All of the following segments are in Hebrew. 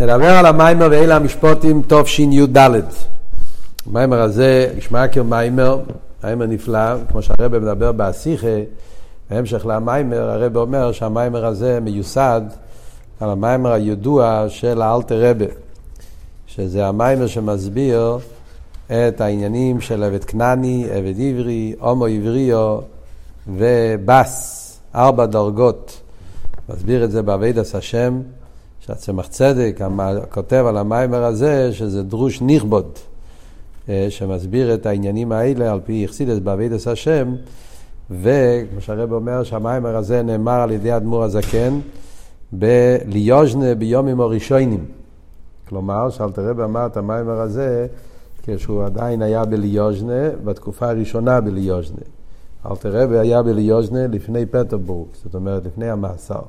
נדבר על המיימר ואלה המשפוטים תשי"ד. המיימר הזה נשמע כמיימר, מיימר נפלא, כמו שהרבא מדבר באסיכה, בהמשך למיימר, הרבא אומר שהמיימר הזה מיוסד על המיימר הידוע של האלתר רבא, שזה המיימר שמסביר את העניינים של עבד כנעני, עבד עברי, הומו עבריו ובס, ארבע דרגות. מסביר את זה בעבידת השם. שהצמח צדק כותב על המיימר הזה שזה דרוש נכבוד, אה, שמסביר את העניינים האלה על פי יחסידס בעבידת השם, וכמו שהרב אומר שהמיימר הזה נאמר על ידי אדמו"ר הזקן בליוז'נה ביומים הראשונים. כלומר, שאלתר רב אמר את המיימר הזה כשהוא עדיין היה בליוז'נה, בתקופה הראשונה בליוז'נה. אלתר רב היה בליוז'נה לפני פטרבורג, זאת אומרת לפני המאסר.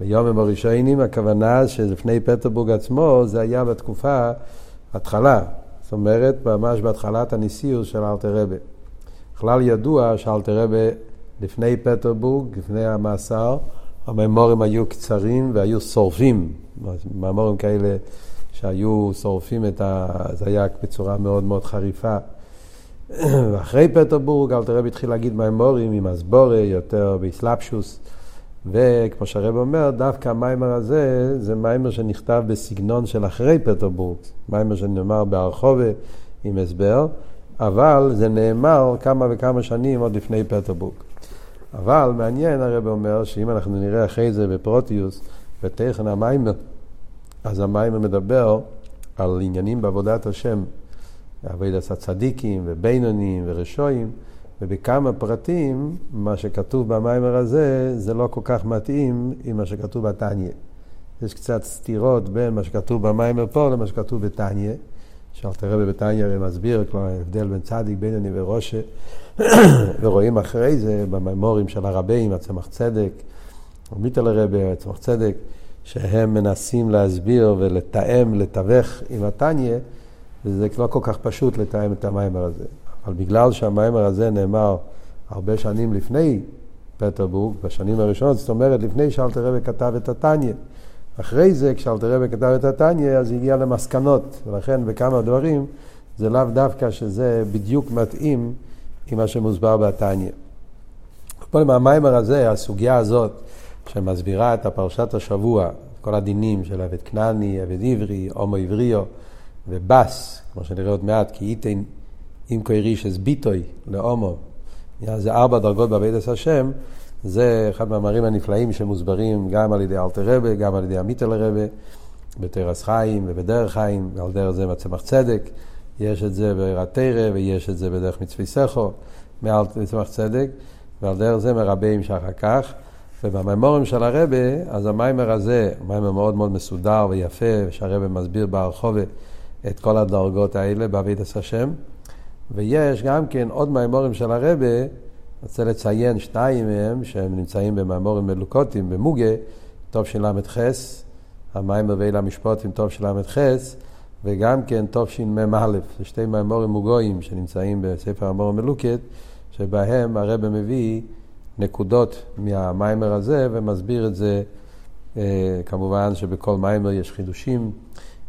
ביומים הראשונים הכוונה שלפני פטרבורג עצמו זה היה בתקופה, התחלה, זאת אומרת ממש בהתחלת הנשיאות של אלתר רבה. בכלל ידוע שאלתר רבה לפני פטרבורג, לפני המאסר, הממורים היו קצרים והיו שורפים, ממורים כאלה שהיו שורפים את ה... זה היה בצורה מאוד מאוד חריפה. ואחרי פטרבורג אלטער רבי התחיל להגיד מאמרים עם הסברה, יותר בהתלבשות. וכמו שהרב אומר, דווקא המאמר הזה זה מאמר שנכתב בסגנון של אחרי פטרבורג, מאמר שנאמר בהרחבה עם הסבר, אבל זה נאמר כמה וכמה שנים עוד לפני פטרבורג. אבל מעניין הרב אומר שאם אנחנו נראה אחרי זה בפרטיות, בתוכן המאמר, אז המאמר מדבר על עניינים בעבודת השם, עבודת הצדיקים ובינונים ורשועים. ובכמה פרטים, מה שכתוב במיימר הזה, זה לא כל כך מתאים עם מה שכתוב בתניא. יש קצת סתירות בין מה שכתוב במיימר פה למה שכתוב בתניא. שאלתר רבי בתניא הרי מסביר כבר ההבדל בין צדיק, בינוני וראשה, ורואים אחרי זה במימורים של הרבים, הצמח צדק, מיטל הרבי, הצמח צדק, שהם מנסים להסביר ולתאם, לתווך עם התניא, וזה לא כל כך פשוט לתאם את המיימר הזה. אבל בגלל שהמיימר הזה נאמר הרבה שנים לפני פטרבורג, בשנים הראשונות, זאת אומרת לפני שאלתר רבי כתב את התניא. אחרי זה, כשאלתר רבי כתב את התניא, אז הגיע למסקנות, ולכן בכמה דברים זה לאו דווקא שזה בדיוק מתאים עם מה שמוסבר בתניא. עם המיימר הזה, הסוגיה הזאת, שמסבירה את הפרשת השבוע, כל הדינים של עבד כנעני, עבד עברי, הומו עבריו ובס, כמו שנראה עוד מעט, כי איתן אם קוירישס ביטוי להומו, זה ארבע דרגות בעבודת השם, זה אחד מהמאמרים הנפלאים שמוסברים גם על ידי אלתר רבה, גם על ידי עמיתל רבה, בתרס חיים ובדרך חיים, ועל דרך זה מצמח צדק, יש את זה ברתרא ויש את זה בדרך מצווי סכו, מעל מצמח צדק, ועל דרך זה מרבים שאחר כך. ובמימורים של הרבה, אז המיימר הזה, מיימר מאוד מאוד מסודר ויפה, שהרבה מסביר בהרחובה את כל הדרגות האלה בעבידת השם. ויש גם כן עוד מימורים של הרבה, אני רוצה לציין שניים מהם, שהם נמצאים במימורים מלוקוטים, במוגה, טוב של ל"ח, המיימר ואלה המשפוטים טוב של ל"ח, וגם כן טוב שמ"א, זה שתי מימורים מוגויים שנמצאים בספר המורים מלוקת, שבהם הרבה מביא נקודות מהמיימר הזה ומסביר את זה, אה, כמובן שבכל מיימר יש חידושים,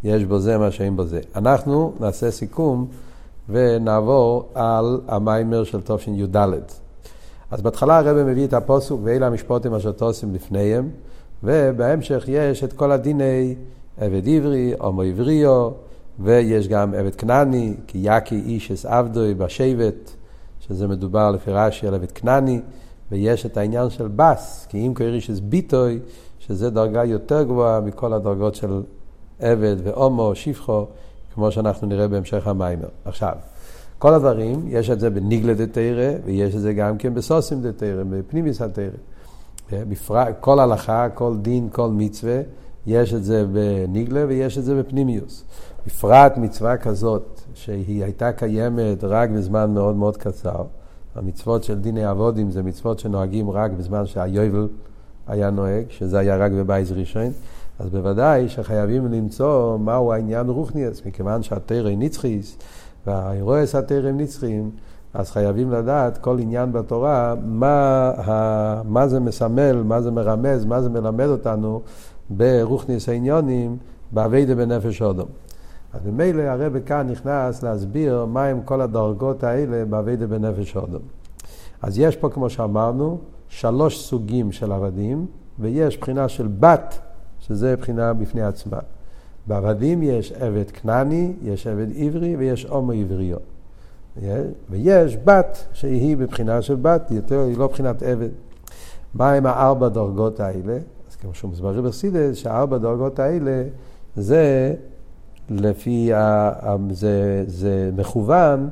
יש בו זה מה שאין בו זה. אנחנו נעשה סיכום. ונעבור על המיימר של תשי"ד. אז בהתחלה הרב מביא את הפוסוק ואלה המשפוטים אשר תוסים לפניהם, ובהמשך יש את כל הדיני עבד עברי, הומו עבריו, ויש גם עבד כנעני, כי יקי איש אס עבדוי בשבט, שזה מדובר לפי רש"י על עבד כנעני, ויש את העניין של בס, כי אם קוריש אס ביטוי, שזה דרגה יותר גבוהה מכל הדרגות של עבד והומו, שפחו, כמו שאנחנו נראה בהמשך המיימר. עכשיו, כל הדברים, יש את זה בניגלה דתרא, ויש את זה גם כן בסוסים דתרא, בפנימיס התרא. בפרט, כל הלכה, כל דין, כל מצווה, יש את זה בניגלה ויש את זה בפנימיוס. בפרט מצווה כזאת, שהיא הייתה קיימת רק בזמן מאוד מאוד קצר. המצוות של דיני אבודים זה מצוות שנוהגים רק בזמן שהיובל היה נוהג, שזה היה רק בבייז ראשון. אז בוודאי שחייבים למצוא מהו העניין רוחניאס, מכיוון שהתרא נצחיס והאירועס התרא נצחיים, אז חייבים לדעת כל עניין בתורה, מה, מה זה מסמל, מה זה מרמז, מה זה מלמד אותנו ברוחניאס העניונים, באביידה בנפש אודום. אז ממילא הרב כאן נכנס להסביר מהם כל הדרגות האלה באביידה בנפש אודום. אז יש פה, כמו שאמרנו, שלוש סוגים של עבדים, ויש בחינה של בת, שזה בחינה בפני עצמה. בעבדים יש עבד כנעני, יש עבד עברי ויש הומו עבריו. ויש בת שהיא בבחינה של בת, יותר, היא לא בחינת עבד. מה עם הארבע דרגות האלה? אז כמו שהוא מסבר ברסידס, שהארבע דרגות האלה זה לפי, ה, זה, זה מכוון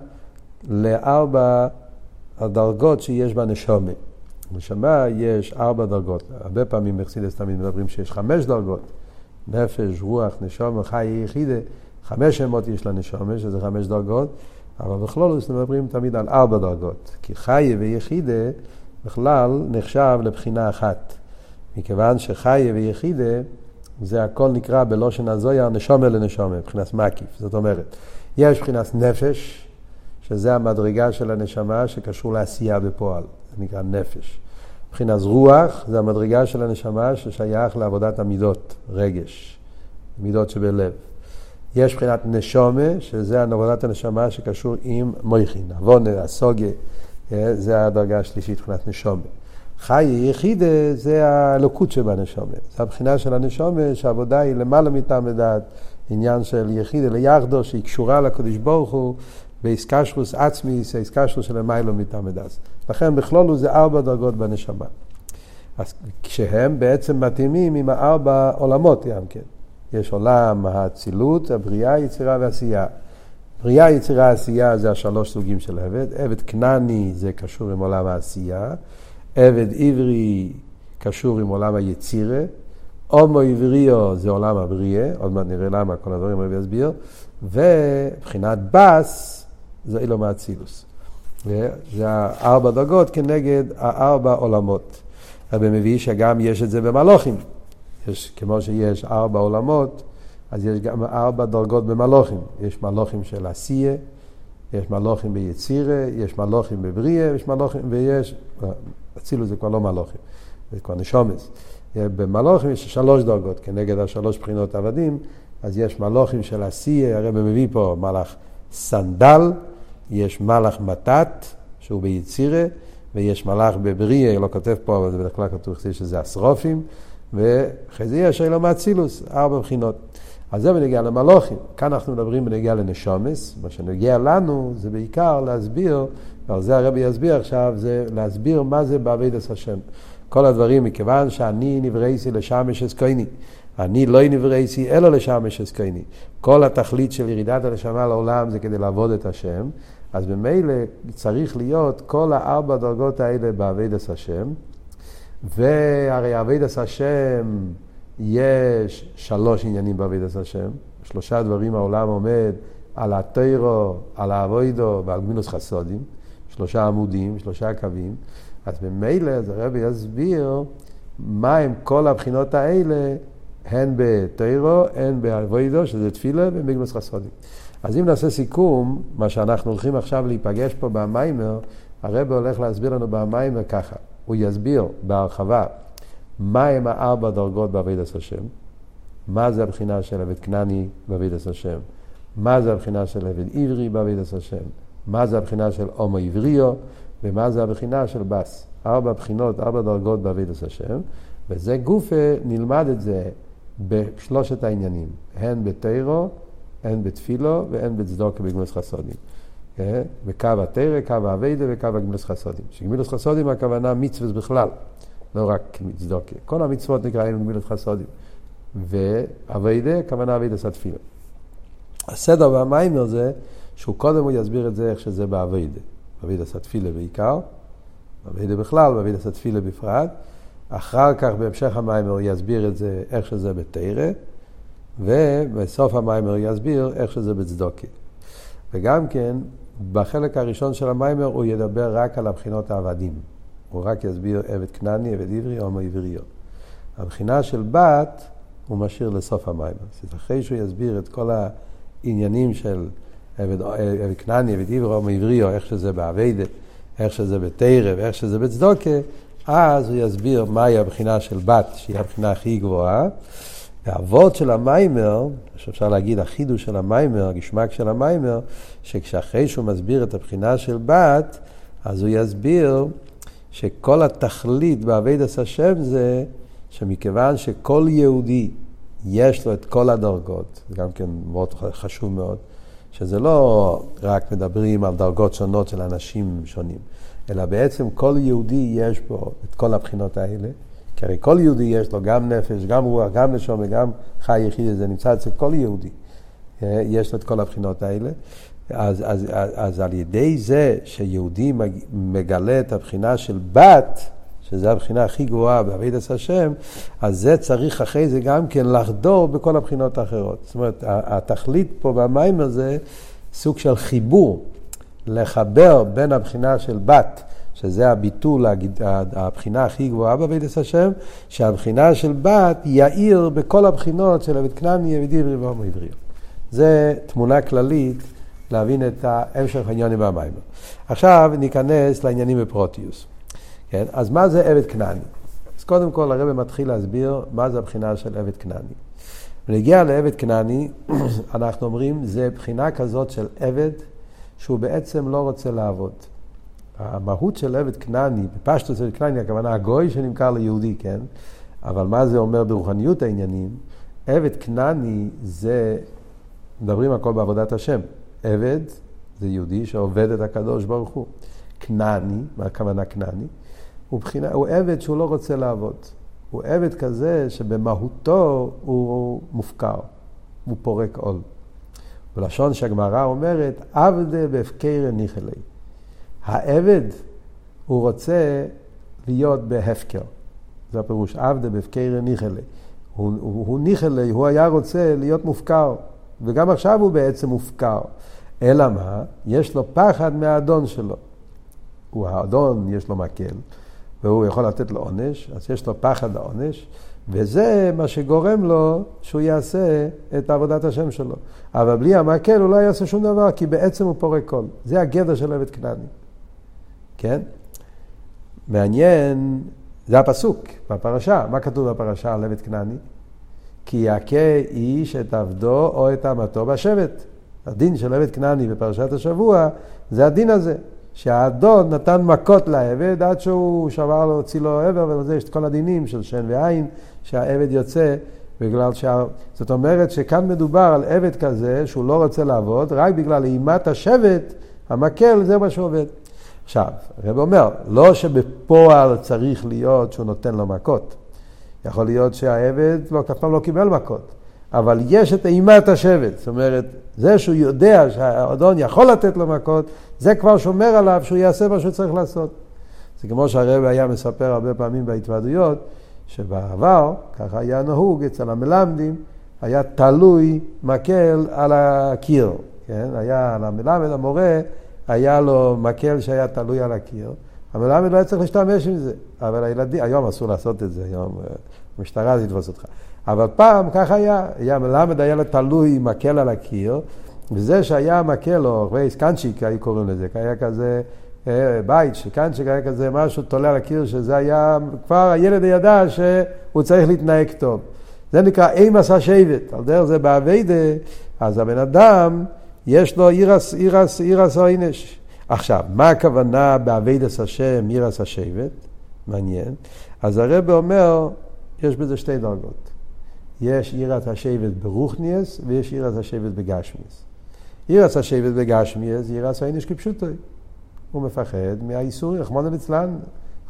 לארבע הדרגות שיש בנשומה. בנשמה יש ארבע דרגות. הרבה פעמים בחסידס תמיד מדברים שיש חמש דרגות. נפש, רוח, נשומה, חי, יחידה. חמש שמות יש לנשומה, שזה חמש דרגות. אבל בכלול מדברים תמיד על ארבע דרגות. כי חי ויחידה בכלל נחשב לבחינה אחת. מכיוון שחי ויחידה זה הכל נקרא בלושן הזויה נשומה לנשומה, מבחינת מקיף. זאת אומרת, יש מבחינת נפש, שזה המדרגה של הנשמה שקשור לעשייה בפועל, זה נקרא נפש. מבחינת רוח, זה המדרגה של הנשמה ששייך לעבודת המידות, רגש, מידות שבלב. יש מבחינת נשומה, שזה עבודת הנשמה שקשור עם מויכין, עוונה, הסוגיה, אה, זה הדרגה השלישית מבחינת נשומה. חי יחידה זה האלוקות שבנשומה. זה הבחינה של הנשומה שהעבודה היא למעלה מטעם ודעת, עניין של יחידה ליחדו שהיא קשורה לקדוש ברוך הוא באיסקשרוס עצמי, זה איסקשרוס של למיילו מטעם ודעת. לכן בכלולו זה ארבע דרגות בנשמה. אז כשהם בעצם מתאימים עם הארבע עולמות גם כן. יש עולם האצילות, הבריאה, יצירה ועשייה. בריאה, יצירה, עשייה זה השלוש סוגים של עבד. עבד כנעני זה קשור עם עולם העשייה. עבד עברי קשור עם עולם היצירה, הומו עבריו זה עולם הבריאה, עוד מעט נראה למה כל הדברים האלה יסביר, ובחינת בס זה אילום האצילוס. זה הארבע דרגות כנגד הארבע עולמות. רבי מביא שגם יש את זה במלוכים. יש, כמו שיש ארבע עולמות, אז יש גם ארבע דרגות במלוכים. יש מלוכים של עשייה, יש מלוכים ביצירה, יש מלוכים בבריאה, יש מלוכים, ויש, אצילוס זה כבר לא מלוכים, זה כבר נשומס. במלוכים יש שלוש דרגות, כנגד השלוש בחינות עבדים, אז יש מלוכים של עשייה, הרב מביא פה מלאך סנדל, יש מלאך מתת, שהוא ביצירה, ויש מלאך בבריאה, לא כותב פה, אבל זה בדרך כלל כתוב שזה אסרופים, ואחרי זה יש אילום אצילוס, ארבע בחינות. אז זה בנגיע למלוכים. כאן אנחנו מדברים בנגיע לנשומס, מה שנגיע לנו זה בעיקר להסביר, ועל זה הרבי יסביר עכשיו, זה להסביר מה זה בעבידת השם. כל הדברים, מכיוון שאני נברייסי לשמש אסקייני. אני לא נברייסי אלא לשמש אסקייני. כל התכלית של ירידת הנשמה לעולם זה כדי לעבוד את השם, אז ממילא צריך להיות כל הארבע דרגות האלה בעבידת השם, והרי עבידת השם יש שלוש עניינים בעבידת השם, שלושה דברים העולם עומד על הטיירו, על האבוידו ועל גמינוס חסודים, שלושה עמודים, שלושה קווים, אז ממילא אז הרבי יסביר מה הם כל הבחינות האלה, הן בטיירו, הן באבוידו, שזה תפילה, והן בגמינוס חסודים. אז אם נעשה סיכום, מה שאנחנו הולכים עכשיו להיפגש פה במיימר, הרבי הולך להסביר לנו במיימר ככה, הוא יסביר בהרחבה מה הם הארבע דרגות בעבידת השם, מה זה הבחינה של עבד כנעני בעבידת השם, מה זה הבחינה של עבד עברי בעבידת השם, מה זה הבחינה של הומו עבריו, ומה זה הבחינה של בס. ארבע בחינות, ארבע דרגות בעבידת השם, וזה גופה, נלמד את זה בשלושת העניינים, הן בתירו, הן בתפילו והן בצדוקה בגמלס חסודים. בקו התרא, קו האביידה וקו הגמילוס חסודים. שגמילוס חסודים הכוונה מצווה בכלל. לא רק מצדוקה. כל המצוות נקראים גמילות חסודים. ואביידה, הכוונה אביידה סתפילה. הסדר במיימר זה שהוא קודם הוא יסביר את זה איך שזה באביידה. אביידה סתפילה בעיקר, אביידה בכלל ואביידה סתפילה בפרט. אחר כך בהמשך המיימר הוא יסביר את זה איך שזה בתרא, ובסוף המיימר יסביר איך שזה בצדוקה. וגם כן, בחלק הראשון של המיימר הוא ידבר רק על הבחינות העבדים. הוא רק יסביר עבד כנעני, עבד עברי, הומו עבריו. הבחינה של בת, הוא משאיר לסוף המים. אז אחרי שהוא יסביר את כל העניינים של עבד כנעני, עבד עברי, הומו עבריו, איך שזה באביידה, איך שזה בתרא ואיך שזה בצדוקה, אז הוא יסביר מהי הבחינה של בת, שהיא הבחינה הכי גבוהה, והאבות של המיימר, שאפשר להגיד החידוש של המיימר, הגשמק של המיימר, שכשאחרי שהוא מסביר את הבחינה של בת, אז הוא יסביר שכל התכלית בעבידת השם זה שמכיוון שכל יהודי יש לו את כל הדרגות, זה גם כן מאוד חשוב מאוד, שזה לא רק מדברים על דרגות שונות של אנשים שונים, אלא בעצם כל יהודי יש בו את כל הבחינות האלה, כי הרי כל יהודי יש לו גם נפש, גם רוח, גם נשום וגם חי יחיד, זה נמצא אצל כל יהודי. אה, יש לו את כל הבחינות האלה. אז, אז, אז, אז על ידי זה שיהודי מגלה את הבחינה של בת, שזו הבחינה הכי גרועה בעבידת השם, אז זה צריך אחרי זה גם כן לחדור בכל הבחינות האחרות. זאת אומרת, התכלית פה במיימר זה סוג של חיבור, לחבר בין הבחינה של בת, שזה הביטול, הבחינה הכי גבוהה בעבידת השם, שהבחינה של בת יאיר בכל הבחינות של עבד כנעני, עבד עברי ועם עברי. זה תמונה כללית להבין את המשך העניינים במיימר. עכשיו ניכנס לעניינים בפרוטיוס. כן? אז מה זה עבד כנעני? אז קודם כל הרב מתחיל להסביר מה זה הבחינה של עבד כנעני. ונגיע לעבד כנעני, אנחנו אומרים, זה בחינה כזאת של עבד שהוא בעצם לא רוצה לעבוד. המהות של עבד כנעני, בפשטוס עבד כנעני, הכוונה הגוי שנמכר ליהודי, כן? אבל מה זה אומר ברוחניות העניינים? עבד כנעני זה, מדברים הכל בעבודת השם. עבד זה יהודי שעובד את הקדוש ברוך הוא. כנעני, מה הכוונה כנעני? הוא, בחינה, הוא עבד שהוא לא רוצה לעבוד. הוא עבד כזה שבמהותו הוא מופקר, הוא פורק עול. בלשון שהגמרא אומרת, עבדה בהפקר ניחלי. העבד, הוא רוצה להיות בהפקר. זה הפירוש, עבדה בהפקר ניחלי. הוא, הוא, הוא ניחלי, הוא היה רוצה להיות מופקר, וגם עכשיו הוא בעצם מופקר. אלא מה? יש לו פחד מהאדון שלו. הוא האדון, יש לו מקל. והוא יכול לתת לו עונש, אז יש לו פחד העונש, וזה מה שגורם לו שהוא יעשה את עבודת השם שלו. אבל בלי המקל הוא לא יעשה שום דבר, כי בעצם הוא פורק קול. זה הגדר של עבד כנעני. כן? מעניין, זה הפסוק בפרשה. מה כתוב בפרשה על עבד כנעני? כי יכה איש את עבדו או את אמתו בשבט. הדין של עבד כנעני בפרשת השבוע זה הדין הזה. שהאדון נתן מכות לעבד עד שהוא שבר לו, הוציא לו עבר, ולזה יש את כל הדינים של שן ועין, שהעבד יוצא בגלל שה... זאת אומרת שכאן מדובר על עבד כזה שהוא לא רוצה לעבוד, רק בגלל אימת השבט, המקל, זה מה שעובד. עכשיו, הרב אומר, לא שבפועל צריך להיות שהוא נותן לו מכות. יכול להיות שהעבד לא, אף פעם לא קיבל מכות. אבל יש את אימת השבט, זאת אומרת, זה שהוא יודע שהאדון יכול לתת לו מכות, זה כבר שומר עליו שהוא יעשה מה שהוא צריך לעשות. זה כמו שהרב היה מספר הרבה פעמים בהתוועדויות, שבעבר, ככה היה נהוג אצל המלמדים, היה תלוי מקל על הקיר, כן? היה למלמד, המורה, היה לו מקל שהיה תלוי על הקיר. המלמד לא היה צריך להשתמש עם זה, אבל הילדים, היום אסור לעשות את זה, היום אה, המשטרה זה יתפוס אותך. אבל פעם ככה היה, היה מלמד היה לו תלוי מקל על הקיר, וזה שהיה מקל, או רייס קאנצ'יק היו קוראים לזה, היה כזה אה, בית, שקאנצ'יק היה כזה משהו תולה על הקיר, שזה היה, כבר הילד ידע שהוא צריך להתנהג טוב. זה נקרא אימת השבט, על דרך זה בעבודה, אז הבן אדם, יש לו יראת, יראת, יראת העונש. עכשיו, מה הכוונה בעבודת השם, יראת השבט? מעניין. אז הרב אומר, יש בזה שתי דרגות. יש יראת השבט ברוחניות ויש יראת השבט בגשמיות. יראת השבט בגשמיות זה יראת העונש כפשוטו. הוא מפחד מהייסורים, רחמנא ליצלן,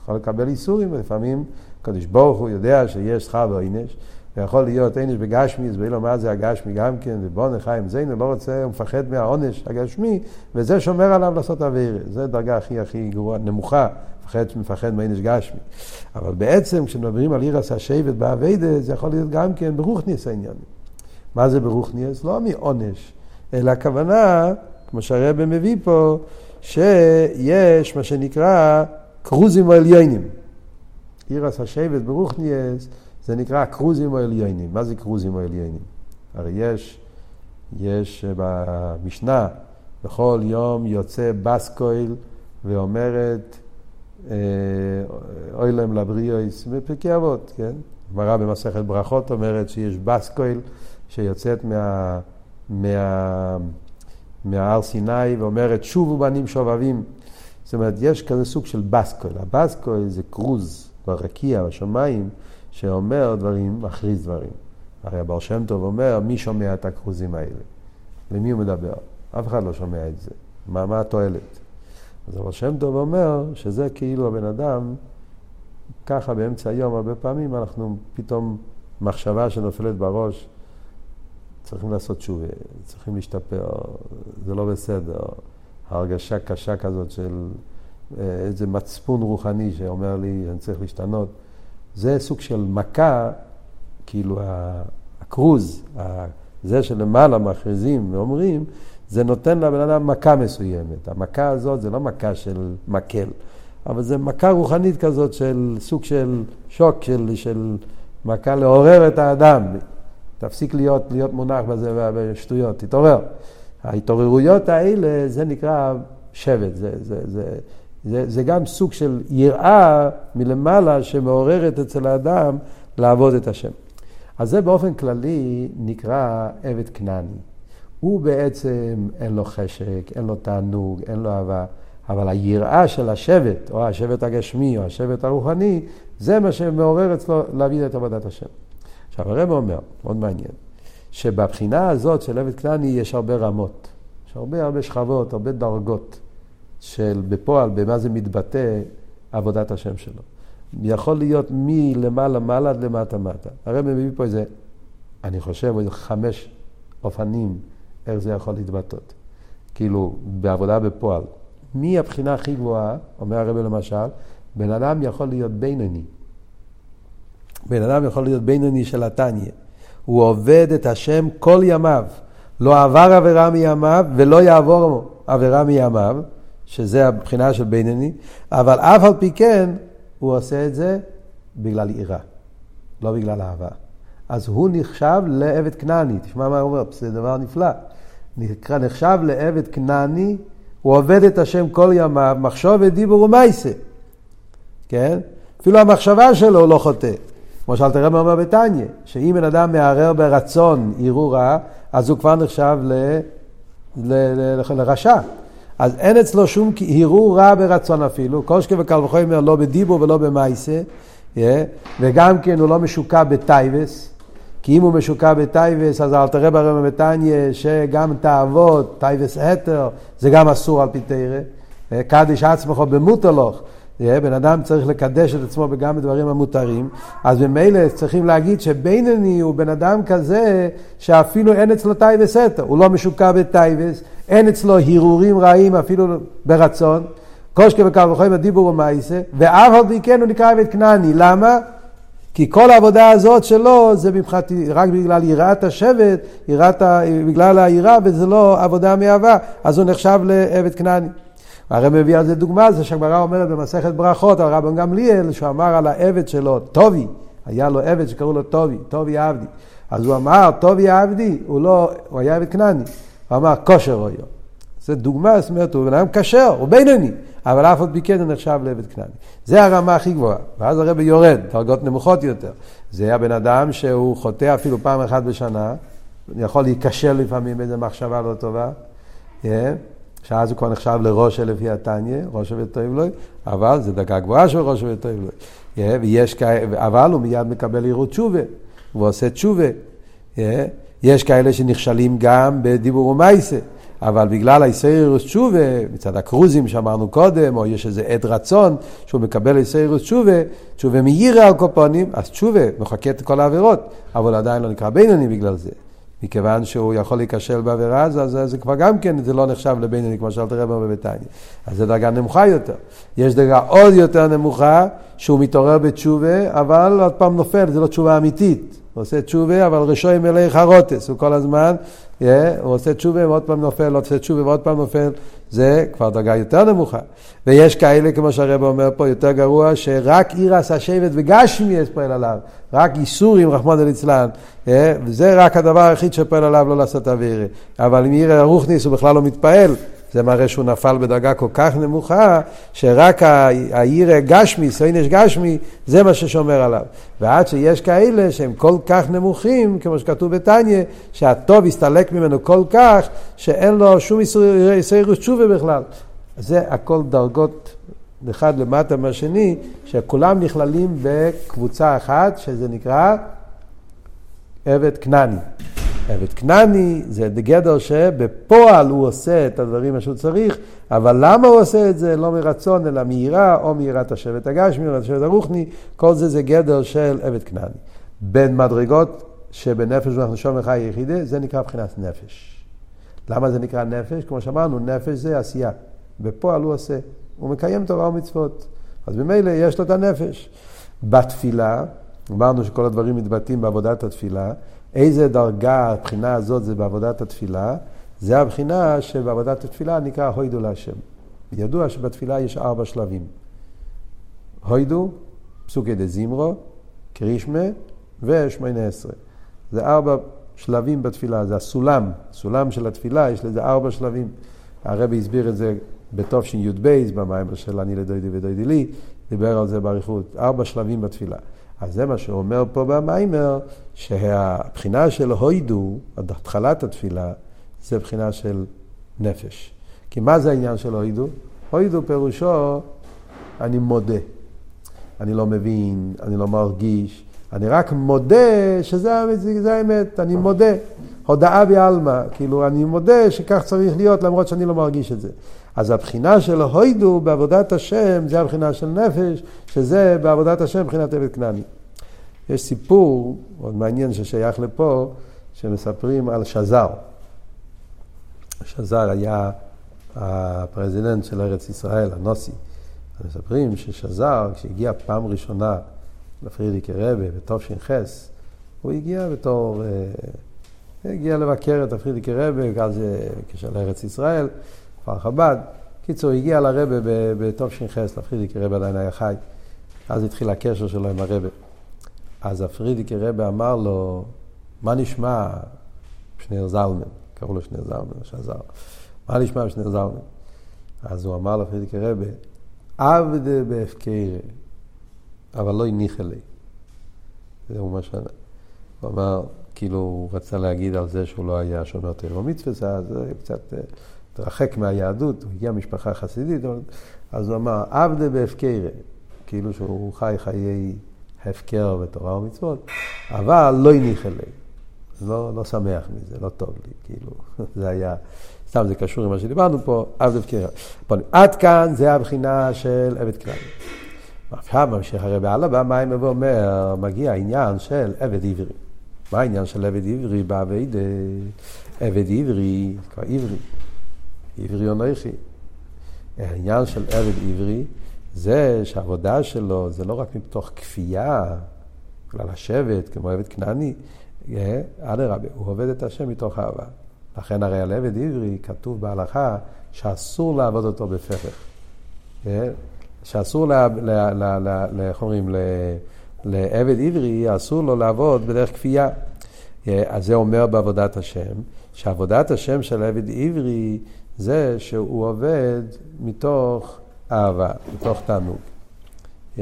יכול לקבל איסורים, ולפעמים הקדוש ברוך הוא יודע שיש שכר ועינש, ויכול להיות עינש בגשמיאס, ואילו מה זה הגשמי גם כן, ובוא נחיים זיינו, לא רוצה, הוא מפחד מהעונש הגשמי, וזה שומר עליו לעשות אוויר. זו דרגה הכי הכי גרועה, נמוכה, מפחד, מפחד מעינש גשמי. אבל בעצם כשמדברים על עיר עשה שבט באביידה, זה יכול להיות גם כן ברוכניאס העניין. מה זה ברוכניאס? לא מעונש, אלא הכוונה, כמו שהרבא מביא פה, שיש מה שנקרא קרוזים או עליונים. עיר עשה שבט ברוכניאס זה נקרא קרוזים או עליונים. מה זה קרוזים או עליונים? הרי יש, יש במשנה, בכל יום יוצא בסקויל ואומרת, אה, אוי להם לבריאויס, בפרקי אבות, כן? הגמרא במסכת ברכות אומרת שיש בסקויל שיוצאת מה, מה, מההר סיני ואומרת שובו בנים שובבים. זאת אומרת, יש כזה סוג של בסקויל. הבסקויל זה קרוז ברקיע, בשמיים, שאומר דברים, מכריז דברים. הרי הבר שם טוב אומר, מי שומע את הקרוזים האלה? למי הוא מדבר? אף אחד לא שומע את זה. מה, מה התועלת? אז הבר שם טוב אומר שזה כאילו הבן אדם, ככה באמצע היום, הרבה פעמים אנחנו פתאום, מחשבה שנופלת בראש, צריכים לעשות תשובה, צריכים להשתפר, זה לא בסדר. הרגשה קשה כזאת של אה, איזה מצפון רוחני שאומר לי, אני צריך להשתנות. זה סוג של מכה, כאילו הכרוז, זה שלמעלה מכריזים ואומרים, זה נותן לבן אדם מכה מסוימת. המכה הזאת זה לא מכה של מקל, אבל זה מכה רוחנית כזאת של סוג של שוק, של, של מכה לעורר את האדם. תפסיק להיות, להיות מונח בזה בשטויות, תתעורר. ההתעוררויות האלה, זה נקרא שבט, זה, זה, זה, זה, זה גם סוג של יראה מלמעלה שמעוררת אצל האדם לעבוד את השם. אז זה באופן כללי נקרא עבד כנעני. הוא בעצם אין לו חשק, אין לו תענוג, אין לו אהבה, אבל היראה של השבט, או השבט הגשמי, או השבט הרוחני, זה מה שמעורר אצלו להביא את עבודת השם. עכשיו הרב אומר, מאוד מעניין, שבבחינה הזאת של עבד כנעני יש הרבה רמות, יש הרבה הרבה שכבות, הרבה דרגות של בפועל, במה זה מתבטא עבודת השם שלו. יכול להיות מלמעלה מעלה עד למטה מטה. הרב מביא פה איזה, אני חושב, איזה חמש אופנים איך זה יכול להתבטא. כאילו, בעבודה בפועל. מי הבחינה הכי גבוהה, אומר הרב למשל, בן אדם יכול להיות בינוני. בן אדם יכול להיות בינוני של התניא. הוא עובד את השם כל ימיו. לא עבר עבירה מימיו ולא יעבור עבירה מימיו, שזה הבחינה של בינוני, אבל אף על פי כן הוא עושה את זה בגלל יראה, לא בגלל אהבה. אז הוא נחשב לעבד כנעני, תשמע מה הוא אומר, זה דבר נפלא. נחשב לעבד כנעני, הוא עובד את השם כל ימיו, מחשוב ודיבור ומייסה. כן? אפילו המחשבה שלו לא חוטא. כמו שאלת רב אומר בתניא, שאם בן אדם מערער ברצון יראו רע, אז הוא כבר נחשב ל... ל... ל... לרשע. אז אין אצלו שום הרהור רע ברצון אפילו, שקל וקל וחומר לא בדיבור ולא במייסה, yeah, וגם כן הוא לא משוקע בתאוות, כי אם הוא משוקע בתאוות, אז אלטער רבי אומר בתניא שגם תאוות, תאוות היתר, זה גם אסור על פי תורה, קדיש עצמך במותר לך. בן אדם צריך לקדש את עצמו גם בדברים המותרים, אז ממילא צריכים להגיד שבינוני הוא בן אדם כזה שאפילו אין אצלו תאוות היתר, הוא לא משוקע בתאוות, אין אצלו הרהורים רעים אפילו ברצון, קושקה וקו וחומר דיבור ומעשה, ואף פי כן הוא נקרא עבד כנעני, למה? כי כל העבודה הזאת שלו זה מבחינתי רק בגלל יראת השבט, יראת, בגלל היראה וזה לא עבודה מאהבה, אז הוא נחשב לעבד כנעני. הרי מביא על זה דוגמה, זה שהגמרא אומרת במסכת ברכות על רבן גמליאל, שהוא אמר על העבד שלו, טובי, היה לו עבד שקראו לו טובי, טובי עבדי. אז הוא אמר, טובי עבדי, הוא לא, הוא היה עבד כנעני. הוא אמר, כושר אויו. זה דוגמה, זאת אומרת, הוא בן אדם כשר, הוא בינוני, אבל אף עוד פי כן הוא נחשב לעבד כנעני. זה הרמה הכי גבוהה. ואז הרבי יורד, דרגות נמוכות יותר. זה הבן אדם שהוא חוטא אפילו פעם אחת בשנה, יכול להיכשל לפעמים באיזה מחשבה לא טובה. Yeah. שאז הוא כבר נחשב לראש לפי התניא, ראש וטוב לו, אבל זה דקה גבוהה של ראש וטוב לו. ויש כאלה, אבל הוא מיד מקבל עירות תשובה, הוא עושה תשובה. יש כאלה שנכשלים גם בדיבור ומייסה, אבל בגלל הישראלוס תשובה, מצד הקרוזים שאמרנו קודם, או יש איזה עד רצון שהוא מקבל הישראלוס תשובה, תשובה מיירה על קופונים, אז תשובה מחקה את כל העבירות, אבל עדיין לא נקרא בינוני בגלל זה. מכיוון שהוא יכול להיכשל בעבירה, אז, אז זה כבר גם כן, זה לא נחשב לבינוני, כמו שאלת רב בביתניה. אז זו דרגה נמוכה יותר. יש דרגה עוד יותר נמוכה, שהוא מתעורר בתשובה, אבל עוד פעם נופל, זו לא תשובה אמיתית. הוא עושה תשובה, אבל עם אלי חרוטס, הוא כל הזמן, הוא עושה תשובה ועוד פעם נופל, עושה תשובה ועוד פעם נופל, זה כבר דרגה יותר נמוכה. ויש כאלה, כמו שהרב אומר פה, יותר גרוע, שרק עירס השבט וגשמי יש פועל עליו, רק איסורים, רחמנא ליצלן, yeah, וזה רק הדבר היחיד שפועל עליו לא לעשות אווירה. אבל אם עיר הרוחניס הוא בכלל לא מתפעל, זה מראה שהוא נפל בדרגה כל כך נמוכה, שרק העיר גשמי, סוינש גשמי, זה מה ששומר עליו. ועד שיש כאלה שהם כל כך נמוכים, כמו שכתוב בתניא, שהטוב הסתלק ממנו כל כך, שאין לו שום ישראליות תשובה בכלל. זה הכל דרגות אחד למטה מהשני, שכולם נכללים בקבוצה אחת, שזה נקרא עבד כנעני. עבד כנעני זה גדר שבפועל הוא עושה את הדברים שהוא צריך, אבל למה הוא עושה את זה? לא מרצון, אלא מיראה, או מיראת השבט הגשמי, או השבט הרוחני, כל זה זה גדר של עבד כנעני. בין מדרגות שבנפש ואנחנו שומעים לך יחידה, זה נקרא מבחינת נפש. למה זה נקרא נפש? כמו שאמרנו, נפש זה עשייה. בפועל הוא עושה. הוא מקיים תורה ומצוות. אז ממילא יש לו את הנפש. בתפילה, אמרנו שכל הדברים מתבטאים בעבודת התפילה, איזה דרגה הבחינה הזאת זה בעבודת התפילה? זה הבחינה שבעבודת התפילה נקרא הוידו להשם. ידוע שבתפילה יש ארבע שלבים. הוידו, פסוקי דה זימרו, קרישמה ושמונה עשרה. זה ארבע שלבים בתפילה, זה הסולם, סולם של התפילה, יש לזה ארבע שלבים. הרבי הסביר את זה בתשי"ב, במים של אני לדוידי ודוידי לי, דיבר על זה באריכות, ארבע שלבים בתפילה. אז זה מה שאומר פה במיימר, שהבחינה של הוידו, התחלת התפילה, זה בחינה של נפש. כי מה זה העניין של הוידו? הוידו פירושו, אני מודה. אני לא מבין, אני לא מרגיש, אני רק מודה שזה האמת, אני מודה. הודאה בעלמא, כאילו אני מודה שכך צריך להיות למרות שאני לא מרגיש את זה. אז הבחינה של הוידו בעבודת השם זה הבחינה של נפש, שזה בעבודת השם מבחינת עבד כנעני. יש סיפור מאוד מעניין ששייך לפה, שמספרים על שזר. שזר היה ה president של ארץ ישראל, הנשיא. מספרים ששזר, כשהגיע פעם ראשונה לפרידיקער רבי בתש"ח, הוא הגיע בתור, אה, הגיע לבקר את הפרידיקער רבי, אז כשלארץ ישראל. כפר חב"ד. קיצור, הגיע לרבי בתש"ח, לפרידיקער רבי עדיין היה חי. אז התחיל הקשר שלו עם הרבה. אז הפרידיקי רבה אמר לו, מה נשמע שניר זלמן? קראו לו שניר זלמן, שזר. מה נשמע שניר זלמן? אז הוא אמר לפרידיקי רבה, עבדה בהפקרה, אבל לא הניחה לי. זהו מה ש... הוא אמר, כאילו, הוא רצה להגיד על זה שהוא לא היה שומר תראה במצווה, אז זה קצת... אה, התרחק מהיהדות, הוא הגיע ממשפחה חסידית, אז הוא אמר, עבדה בהפקרה, כאילו שהוא חי חיי הפקר בתורה ומצוות, אבל לא הניח אלי. לא, לא שמח מזה, לא טוב לי, כאילו, זה היה, סתם זה קשור למה שדיברנו פה, עבד הפקרה. עד כאן זה הבחינה של עבד כלל. עכשיו ממשיך הרי בעל הבא מים ואומר, מגיע העניין של עבד עברי. מה העניין של עבד עברי בעבד עבד עברי, כבר עברי. עברי אנכי. העניין של עבד עברי זה שהעבודה שלו זה לא רק מתוך כפייה, בגלל השבט, כמו עבד כנעני, אדרבה, הוא עובד את השם מתוך אהבה. לכן הרי על עבד עברי כתוב בהלכה שאסור לעבוד אותו בפרח. שאסור, איך אומרים, לעבד עברי, אסור לו לעבוד בדרך כפייה. אז זה אומר בעבודת השם, שעבודת השם של עבד עברי זה שהוא עובד מתוך אהבה, מתוך תענוג. Yeah.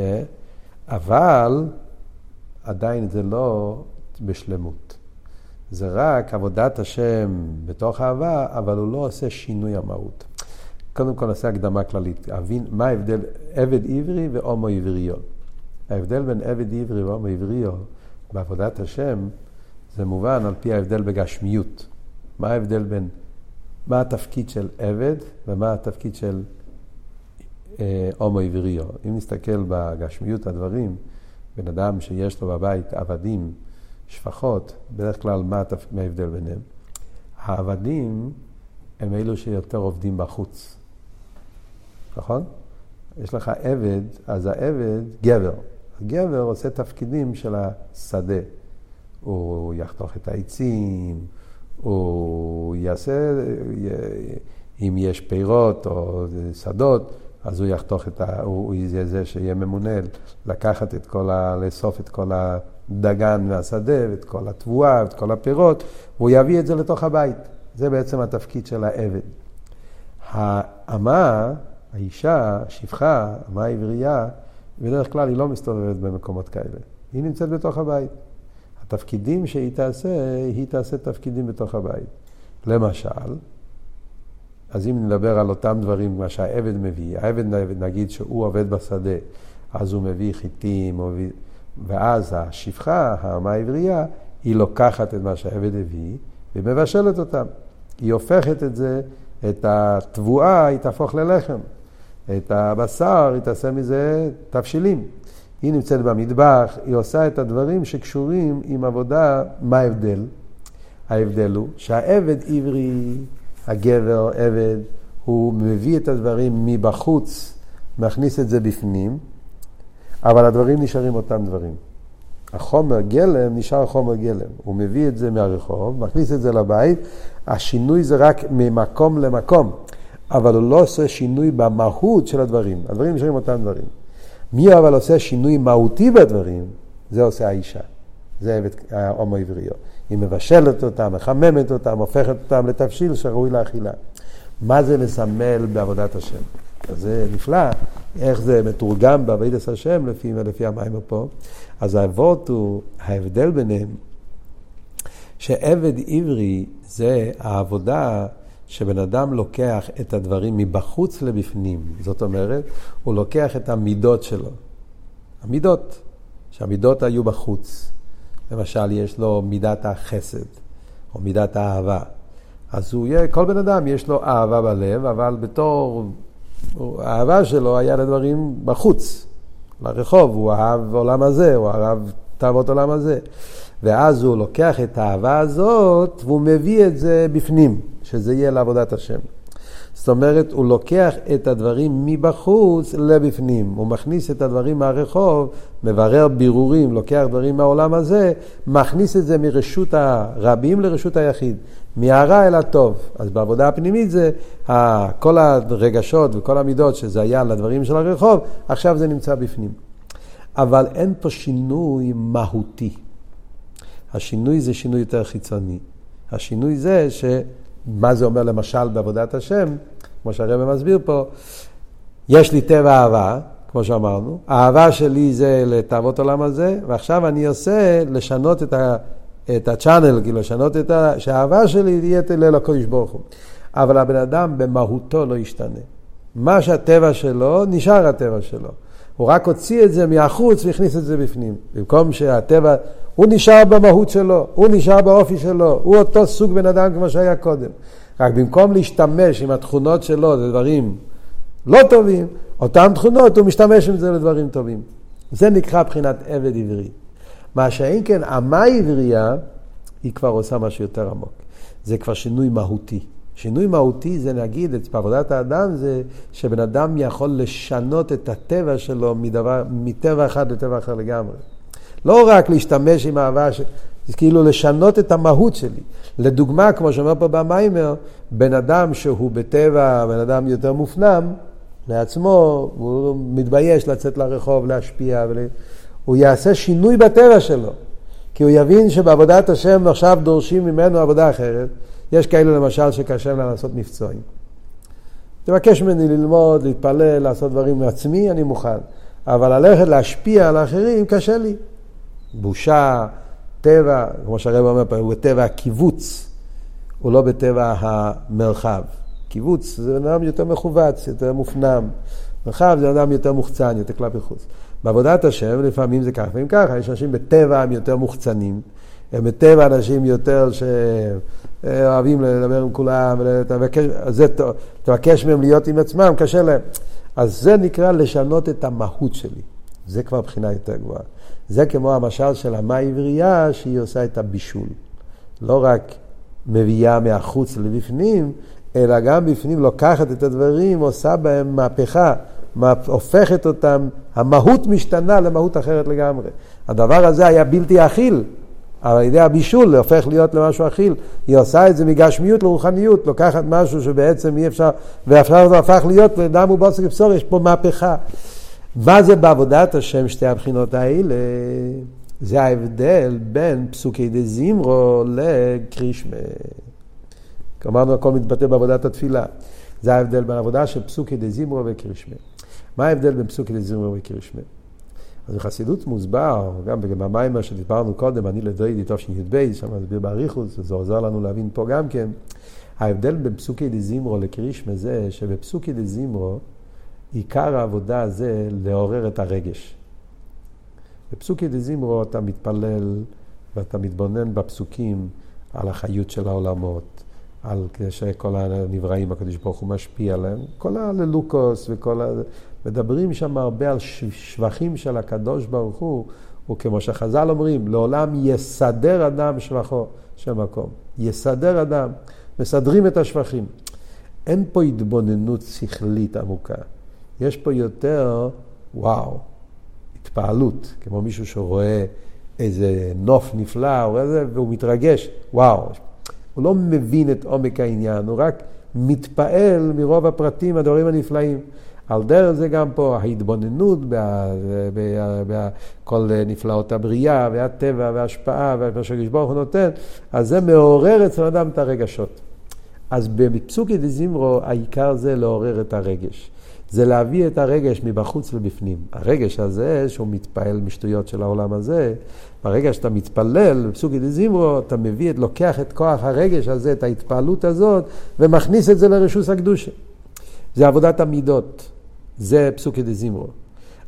אבל עדיין זה לא בשלמות. זה רק עבודת השם בתוך אהבה, אבל הוא לא עושה שינוי המהות. קודם כל נעשה הקדמה כללית, להבין מה ההבדל עבד עברי והומו עבריו. ההבדל בין עבד עברי והומו עבריו בעבודת השם זה מובן על פי ההבדל בגשמיות. מה ההבדל בין מה התפקיד של עבד ומה התפקיד של אה, הומו עבריו. אם נסתכל בגשמיות הדברים, בן אדם שיש לו בבית עבדים, שפחות, בדרך כלל מה ההבדל ביניהם? העבדים הם אלו שיותר עובדים בחוץ, נכון? יש לך עבד, אז העבד גבר. הגבר עושה תפקידים של השדה. הוא יחתוך את העצים, הוא יעשה, אם יש פירות או שדות, אז הוא יחתוך את ה... הוא יהיה זה שיהיה ממונה לקחת את כל ה... לאסוף את כל הדגן מהשדה ואת כל התבואה ואת כל הפירות, והוא יביא את זה לתוך הבית. זה בעצם התפקיד של העבד. האמה, האישה, שפחה, אמה עברייה, בדרך כלל היא לא מסתובבת במקומות כאלה. היא נמצאת בתוך הבית. התפקידים שהיא תעשה, היא תעשה תפקידים בתוך הבית. למשל, אז אם נדבר על אותם דברים, מה שהעבד מביא, העבד נגיד שהוא עובד בשדה, אז הוא מביא חיטים. ואז השפחה, האמה העברייה, היא לוקחת את מה שהעבד הביא ומבשלת אותם. היא הופכת את זה, את התבואה, היא תהפוך ללחם. את הבשר, היא תעשה מזה תבשילים. היא נמצאת במטבח, היא עושה את הדברים שקשורים עם עבודה, מה ההבדל? ההבדל הוא שהעבד עברי, הגבר, עבד, הוא מביא את הדברים מבחוץ, מכניס את זה בפנים, אבל הדברים נשארים אותם דברים. החומר גלם נשאר חומר גלם. הוא מביא את זה מהרחוב, מכניס את זה לבית, השינוי זה רק ממקום למקום, אבל הוא לא עושה שינוי במהות של הדברים. הדברים נשארים אותם דברים. מי אבל עושה שינוי מהותי בדברים? זה עושה האישה. זה ההומו עבריו. היא מבשלת אותם, מחממת אותם, הופכת אותם לתבשיל שראוי לאכילה. מה זה מסמל בעבודת השם? אז זה נפלא, איך זה מתורגם בעבודת השם לפי, לפי המים פה. אז האבות הוא, ההבדל ביניהם, שעבד עברי זה העבודה שבן אדם לוקח את הדברים מבחוץ לבפנים. זאת אומרת, הוא לוקח את המידות שלו. המידות, שהמידות היו בחוץ. למשל, יש לו מידת החסד, או מידת האהבה. אז הוא יהיה, כל בן אדם יש לו אהבה בלב, אבל בתור, האהבה שלו היה לדברים בחוץ. לרחוב, הוא אהב עולם הזה, הוא אהב תאוות עולם הזה. ואז הוא לוקח את האהבה הזאת והוא מביא את זה בפנים, שזה יהיה לעבודת השם. זאת אומרת, הוא לוקח את הדברים מבחוץ לבפנים. הוא מכניס את הדברים מהרחוב, מברר בירורים, לוקח דברים מהעולם הזה, מכניס את זה מרשות הרבים לרשות היחיד. מהרע אל הטוב. אז בעבודה הפנימית זה כל הרגשות וכל המידות שזה היה לדברים של הרחוב, עכשיו זה נמצא בפנים. אבל אין פה שינוי מהותי. השינוי זה שינוי יותר חיצוני. השינוי זה ש... מה זה אומר למשל בעבודת השם, כמו שהרבא מסביר פה, יש לי טבע אהבה, כמו שאמרנו, האהבה שלי זה לתאוות עולם הזה, ועכשיו אני עושה לשנות את, ה, את הצ'אנל, כאילו לשנות את ה... שהאהבה שלי תהיה לקודש ברוך הוא. אבל הבן אדם במהותו לא ישתנה. מה שהטבע שלו, נשאר הטבע שלו. הוא רק הוציא את זה מהחוץ והכניס את זה בפנים. במקום שהטבע, הוא נשאר במהות שלו, הוא נשאר באופי שלו, הוא אותו סוג בן אדם כמו שהיה קודם. רק במקום להשתמש עם התכונות שלו לדברים לא טובים, אותן תכונות הוא משתמש עם זה לדברים טובים. זה נקרא בחינת עבד עברי. מה שאין כן, אמה עברייה, היא כבר עושה משהו יותר עמוק. זה כבר שינוי מהותי. שינוי מהותי זה נגיד, בעבודת האדם זה שבן אדם יכול לשנות את הטבע שלו מדבר, מטבע אחד לטבע אחר לגמרי. לא רק להשתמש עם אהבה, ש... זה כאילו לשנות את המהות שלי. לדוגמה, כמו שאומר פה במיימר, בן אדם שהוא בטבע, בן אדם יותר מופנם לעצמו, הוא מתבייש לצאת לרחוב, להשפיע, ול... הוא יעשה שינוי בטבע שלו. כי הוא יבין שבעבודת השם עכשיו דורשים ממנו עבודה אחרת. יש כאלה למשל שקשה להם לעשות מבצועים. תבקש ממני ללמוד, להתפלל, לעשות דברים מעצמי, אני מוכן. אבל ללכת להשפיע על האחרים קשה לי. בושה, טבע, כמו שהרב אומר פה, הוא בטבע הקיבוץ, הוא לא בטבע המרחב. קיבוץ זה בן אדם יותר מכווץ, יותר מופנם. מרחב זה אדם יותר מוחצן, יותר כלפי חוץ. בעבודת השם לפעמים זה ככה, לפעמים ככה, יש אנשים בטבע הם יותר מוחצנים, הם בטבע אנשים יותר שאוהבים לדבר עם כולם, ולבקש, מהם להיות עם עצמם, קשה להם. אז זה נקרא לשנות את המהות שלי. זה כבר בחינה יותר גבוהה. זה כמו המשל של המה עברייה, שהיא עושה את הבישול. לא רק מביאה מהחוץ לבפנים, אלא גם בפנים לוקחת את הדברים, עושה בהם מהפכה, הופכת אותם, המהות משתנה למהות אחרת לגמרי. הדבר הזה היה בלתי אכיל, אבל על ידי הבישול הופך להיות למשהו אכיל. היא עושה את זה מגשמיות לרוחניות, לוקחת משהו שבעצם אי אפשר, ועכשיו זה הפך להיות לדם ובוסק ובשור, יש פה מהפכה. מה זה בעבודת השם שתי הבחינות האלה? זה ההבדל בין פסוקי דה זימרו לקרישמה. אמרנו, הכל מתבטא בעבודת התפילה. זה ההבדל בין עבודה של פסוקי דזימרו וקרישמה. מה ההבדל בין פסוקי דזימרו וקרישמה? אז בחסידות מוסבר, גם במיימר שדיברנו קודם, אני לדוידי תשי"ב, שם נסביר באריכות, זה עוזר לנו להבין פה גם כן. ההבדל בין פסוקי דזימרו לקרישמה זה שבפסוקי דזימרו עיקר העבודה זה לעורר את הרגש. בפסוקי דזימרו אתה מתפלל ואתה מתבונן בפסוקים על החיות של העולמות, על שכל הנבראים הקדוש ברוך הוא משפיע עליהם, כל הללוקוס וכל ה... מדברים שם הרבה על שבחים של הקדוש ברוך הוא, וכמו שחז"ל אומרים, לעולם יסדר אדם שבחו של מקום. יסדר אדם, מסדרים את השבחים. אין פה התבוננות שכלית עמוקה. יש פה יותר, וואו, התפעלות, כמו מישהו שרואה איזה נוף נפלא, איזה, והוא מתרגש, וואו. הוא לא מבין את עומק העניין, הוא רק מתפעל מרוב הפרטים, הדברים הנפלאים. על דרך זה גם פה ההתבוננות בכל נפלאות הבריאה והטבע וההשפעה ומה שהקדוש ברוך הוא נותן, אז זה מעורר אצל אדם את הרגשות. אז בפסוקי דזימרו העיקר זה לעורר את הרגש. זה להביא את הרגש מבחוץ לבפנים. הרגש הזה, שהוא מתפעל משטויות של העולם הזה, ברגע שאתה מתפלל בפסוקי דזימרו, אתה מביא, את, לוקח את כוח הרגש הזה, את ההתפעלות הזאת, ומכניס את זה לרשוס הקדושה. זה עבודת המידות. זה פסוקי דזימרו.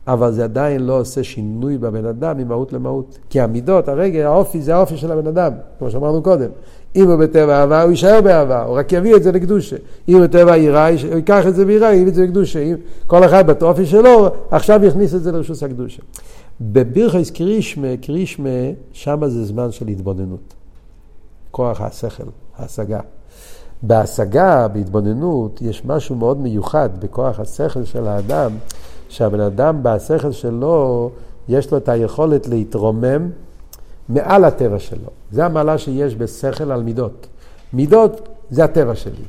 אבל זה עדיין לא עושה שינוי בבן אדם ממהות למהות. כי המידות, הרגע, האופי, זה האופי של הבן אדם, כמו שאמרנו קודם. אם הוא בטבע אהבה, הוא יישאר באהבה, הוא רק יביא את זה לקדושה. אם הוא בטבע יראה, הוא ייקח את זה ביראה, יביא את זה לקדושה. אם כל אחד באופי שלו, עכשיו יכניס את זה לרשוס הקדושה. בבירכס קרישמה, קרישמה, שם זה זמן של התבוננות. כוח השכל, ההשגה. בהשגה, בהתבוננות, יש משהו מאוד מיוחד בכוח השכל של האדם, שהבן אדם בשכל שלו, יש לו את היכולת להתרומם מעל הטבע שלו. זה המעלה שיש בשכל על מידות. מידות זה הטבע שלי.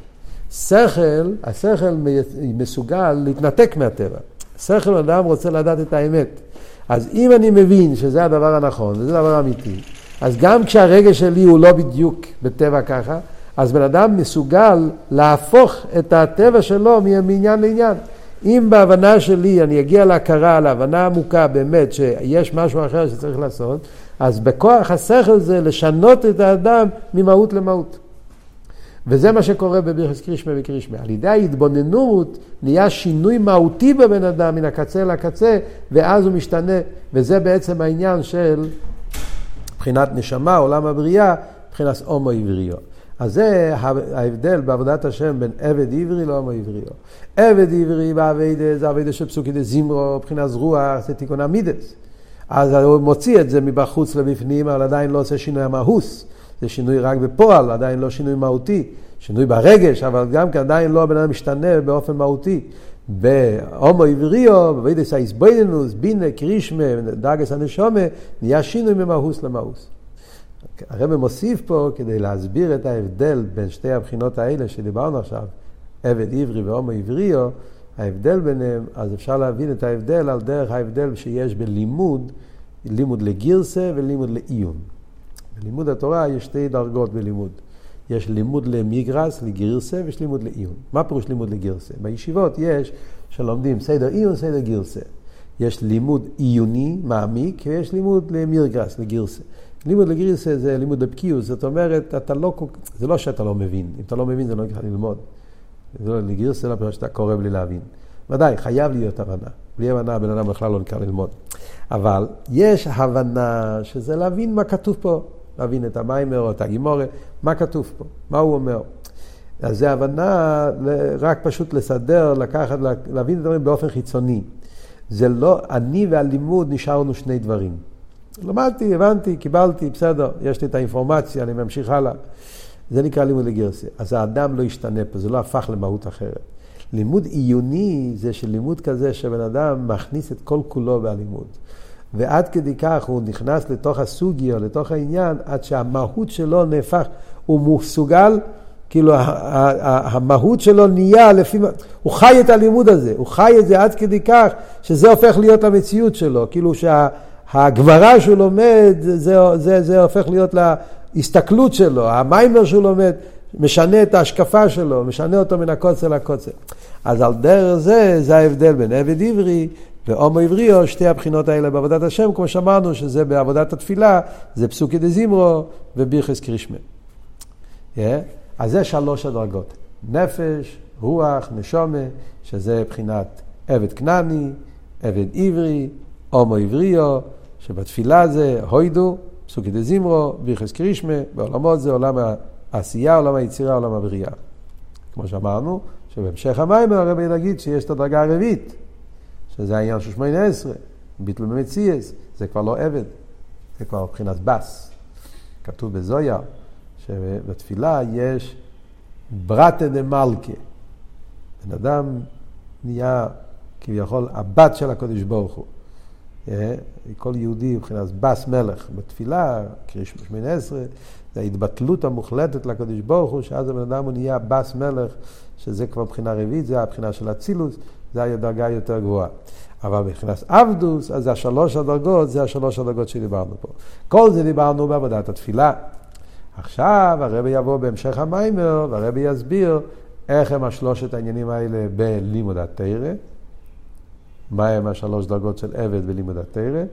שכל, השכל מסוגל להתנתק מהטבע. שכל אדם רוצה לדעת את האמת. אז אם אני מבין שזה הדבר הנכון, וזה דבר אמיתי, אז גם כשהרגש שלי הוא לא בדיוק בטבע ככה, אז בן אדם מסוגל להפוך את הטבע שלו מעניין לעניין. אם בהבנה שלי אני אגיע להכרה, להבנה עמוקה באמת שיש משהו אחר שצריך לעשות, אז בכוח השכל זה לשנות את האדם ממהות למהות. וזה מה שקורה בברכס קרישמה וקרישמה. על ידי ההתבוננות נהיה שינוי מהותי בבן אדם מן הקצה לקצה, ואז הוא משתנה, וזה בעצם העניין של מבחינת נשמה, עולם הבריאה, מבחינת הומו עבריו. אז זה ההבדל בעבודת השם בין עבד עברי להומו עבריו. עבד עברי בעבד זה עבד של פסוקי דזימרו, מבחינת רוח, זה תיקון המידס. אז הוא מוציא את זה מבחוץ לבפנים, אבל עדיין לא עושה שינוי המהוס. זה שינוי רק בפועל, עדיין לא שינוי מהותי. שינוי ברגש, אבל גם כן עדיין לא הבן אדם משתנה באופן מהותי. בהומו עבריו, בבידס האיסבוינינוס, בינה, קרישמה, דאגס הנשומה, נהיה שינוי ממהוס למהוס. הרב מוסיף פה כדי להסביר את ההבדל בין שתי הבחינות האלה שדיברנו עכשיו, עבד עברי והומו עבריו, ההבדל ביניהם, אז אפשר להבין את ההבדל על דרך ההבדל שיש בלימוד, לימוד לגירסה ולימוד לעיון. בלימוד התורה יש שתי דרגות בלימוד. יש לימוד למיגרס, לגירסה, ויש לימוד לעיון. מה פירוש לימוד לגירסה? בישיבות יש שלומדים סדר עיון, סדר גירסה. יש לימוד עיוני, מעמיק, ויש לימוד למירגרס, לגירסה. לימוד לגירסה זה לימוד לבקיאות, זאת אומרת, אתה לא, זה לא שאתה לא מבין. אם אתה לא מבין זה לא נקרא ללמוד. זה לא לגירסה, לא שאתה קורא בלי להבין. ודאי, חייב להיות הבנה. בלי הבנה הבן אדם בכלל לא נקרא ללמוד. אבל יש הבנה שזה להבין מה כתוב פה. להבין את המיימר או את הגימורה, מה כתוב פה, מה הוא אומר. אז זה הבנה רק פשוט לסדר, לקחת, להבין את הדברים באופן חיצוני. זה לא, אני והלימוד נשארנו שני דברים. למדתי, הבנתי, קיבלתי, בסדר, יש לי את האינפורמציה, אני ממשיך הלאה. זה נקרא לימוד לגרסיה. אז האדם לא ישתנה פה, זה לא הפך למהות אחרת. לימוד עיוני זה שלימוד כזה שבן אדם מכניס את כל כולו בלימוד. ועד כדי כך הוא נכנס לתוך הסוגיה, לתוך העניין, עד שהמהות שלו נהפך, הוא מסוגל, כאילו המהות שלו נהיה לפי, הוא חי את הלימוד הזה, הוא חי את זה עד כדי כך שזה הופך להיות המציאות שלו, כאילו שהגמרא שהוא לומד, זה, זה, זה הופך להיות להסתכלות שלו, המיימר שהוא לומד, משנה את ההשקפה שלו, משנה אותו מן הקוצר לקוצר. אז על דרך זה, זה ההבדל בין עבד עברי והומו עבריו, שתי הבחינות האלה בעבודת השם, כמו שאמרנו, שזה בעבודת התפילה, זה פסוקי דזימרו ובירכס קרישמן. Yeah. אז זה שלוש הדרגות. נפש, רוח, נשומה, שזה בחינת עבד כנעני, עבד עברי, הומו עבריו, שבתפילה זה הוידו, פסוקי דזימרו, בירכס קרישמה, בעולמות זה עולם העשייה, עולם היצירה, עולם הבריאה. כמו שאמרנו, שבהמשך המים הרבי נגיד שיש את הדרגה הרביעית, שזה העניין של שמונה עשרה, ביטלו במציאס, זה כבר לא עבד, זה כבר מבחינת בס. כתוב בזויה, שבתפילה יש ברטה דה מלכה. בן אדם נהיה כביכול הבת של הקודש ברוך הוא. אה, כל יהודי מבחינת בס מלך בתפילה, קריש שמונה עשרה, זה ההתבטלות המוחלטת לקדוש ברוך הוא, שאז הבן אדם הוא נהיה בס מלך, שזה כבר מבחינה רביעית, זה הבחינה של אצילוס, זה הדרגה יותר גבוהה. אבל מבחינת אבדוס, אז השלוש הדרגות, זה השלוש הדרגות שדיברנו פה. כל זה דיברנו בעבודת התפילה. עכשיו הרבי יבוא בהמשך המיימר, והרבי יסביר איך הם השלושת העניינים האלה בלימוד התרא, מהם השלוש דרגות של עבד בלימוד התרא,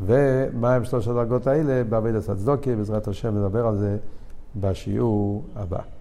ומהם שלוש הדרגות האלה בעבודת הצדוקי, בעזרת השם נדבר על זה בשיעור הבא.